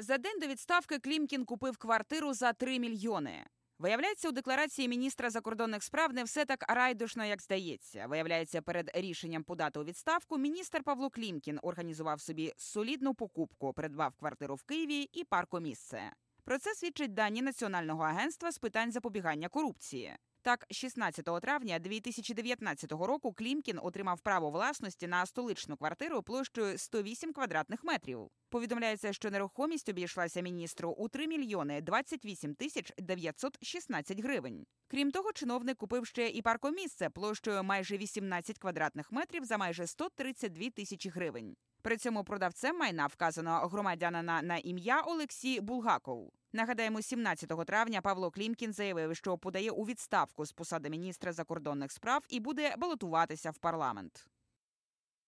За день до відставки Клімкін купив квартиру за 3 мільйони. Виявляється, у декларації міністра закордонних справ не все так райдушно, як здається. Виявляється, перед рішенням подати у відставку міністр Павло Клімкін організував собі солідну покупку, придбав квартиру в Києві і паркомісце. Про це свідчить дані Національного агентства з питань запобігання корупції. Так, 16 травня 2019 року Клімкін отримав право власності на столичну квартиру площею 108 квадратних метрів. Повідомляється, що нерухомість обійшлася міністру у 3 мільйони 28 тисяч 916 гривень. Крім того, чиновник купив ще і паркомісце площею майже 18 квадратних метрів за майже 132 тисячі гривень. При цьому продавцем майна вказано громадянина на ім'я Олексій Булгаков. Нагадаємо, 17 травня Павло Клімкін заявив, що подає у відставку з посади міністра закордонних справ і буде балотуватися в парламент.